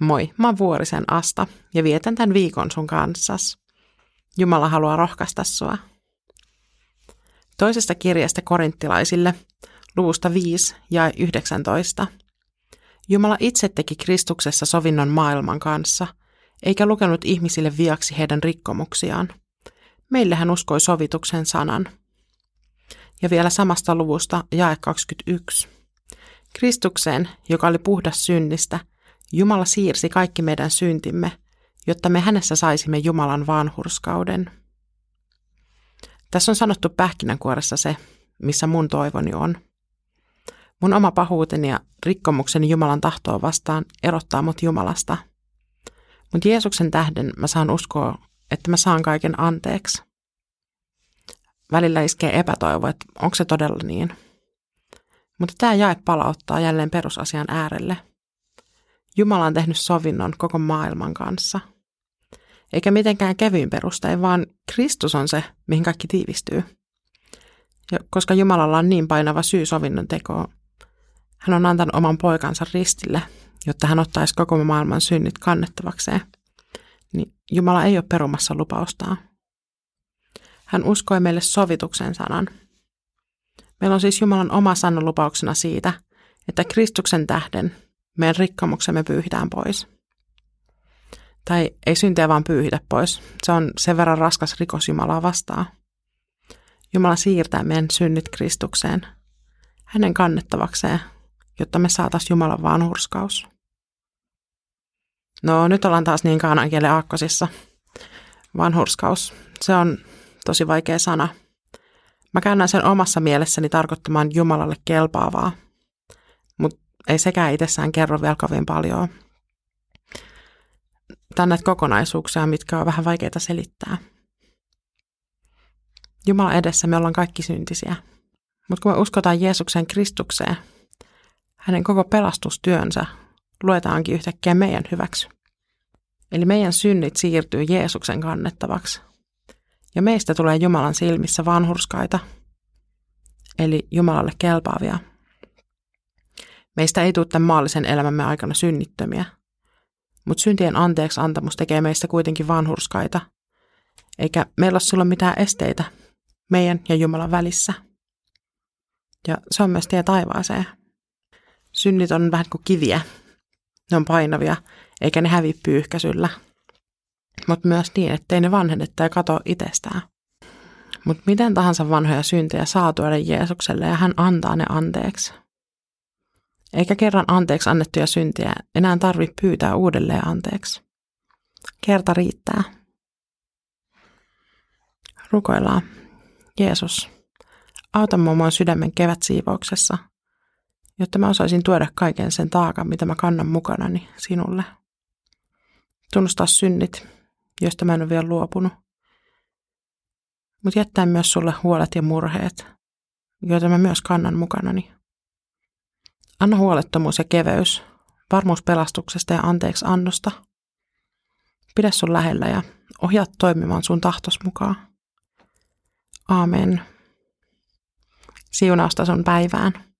Moi, mä oon Vuorisen Asta ja vietän tämän viikon sun kanssas. Jumala haluaa rohkaista sua. Toisesta kirjasta korinttilaisille, luvusta 5 ja 19. Jumala itse teki Kristuksessa sovinnon maailman kanssa, eikä lukenut ihmisille viaksi heidän rikkomuksiaan. Meille hän uskoi sovituksen sanan. Ja vielä samasta luvusta jae 21. Kristukseen, joka oli puhdas synnistä – Jumala siirsi kaikki meidän syntimme, jotta me hänessä saisimme Jumalan vanhurskauden. Tässä on sanottu pähkinänkuoressa se, missä mun toivoni on. Mun oma pahuuteni ja rikkomukseni Jumalan tahtoa vastaan erottaa mut Jumalasta. Mutta Jeesuksen tähden mä saan uskoa, että mä saan kaiken anteeksi. Välillä iskee epätoivo, että onko se todella niin. Mutta tämä jae palauttaa jälleen perusasian äärelle – Jumala on tehnyt sovinnon koko maailman kanssa. Eikä mitenkään kevyin perustein, vaan Kristus on se, mihin kaikki tiivistyy. Ja koska Jumalalla on niin painava syy sovinnon tekoon, hän on antanut oman poikansa ristille, jotta hän ottaisi koko maailman synnit kannettavakseen. Niin Jumala ei ole perumassa lupaustaan. Hän uskoi meille sovituksen sanan. Meillä on siis Jumalan oma sananlupauksena siitä, että Kristuksen tähden meidän rikkomuksemme pyyhitään pois. Tai ei syntiä vaan pyyhitä pois. Se on sen verran raskas rikos Jumalaa vastaan. Jumala siirtää meidän synnit Kristukseen, hänen kannettavakseen, jotta me saataisiin Jumalan vanhurskaus. No nyt ollaan taas niin kaanan kielen aakkosissa. Vanhurskaus, se on tosi vaikea sana. Mä käännän sen omassa mielessäni tarkoittamaan Jumalalle kelpaavaa – ei sekään itsessään kerro vielä kovin paljon. Tämä näitä kokonaisuuksia, mitkä on vähän vaikeita selittää. Jumala edessä me ollaan kaikki syntisiä. Mutta kun me uskotaan Jeesuksen Kristukseen, hänen koko pelastustyönsä luetaankin yhtäkkiä meidän hyväksi. Eli meidän synnit siirtyy Jeesuksen kannettavaksi. Ja meistä tulee Jumalan silmissä vanhurskaita, eli Jumalalle kelpaavia – Meistä ei tule tämän maallisen elämämme aikana synnittömiä, mutta syntien anteeksi antamus tekee meistä kuitenkin vanhurskaita, eikä meillä ole silloin mitään esteitä meidän ja Jumalan välissä. Ja se on myös tie taivaaseen. Synnit on vähän kuin kiviä. Ne on painavia, eikä ne hävi pyyhkäisyllä. Mutta myös niin, ettei ne vanhennetta ja katoa itsestään. Mutta miten tahansa vanhoja syntejä saa tuoda Jeesukselle ja hän antaa ne anteeksi. Eikä kerran anteeksi annettuja syntiä enää tarvitse pyytää uudelleen anteeksi. Kerta riittää. Rukoillaan. Jeesus, auta mua sydämen kevätsiivouksessa, jotta mä osaisin tuoda kaiken sen taakan, mitä mä kannan mukanani sinulle. Tunnustaa synnit, joista mä en ole vielä luopunut. Mutta jättää myös sulle huolet ja murheet, joita mä myös kannan mukanani. Anna huolettomuus ja keveys, varmuus pelastuksesta ja anteeksi annosta. Pidä sun lähellä ja ohjaa toimimaan sun tahtos mukaan. Aamen. Siunausta sun päivään.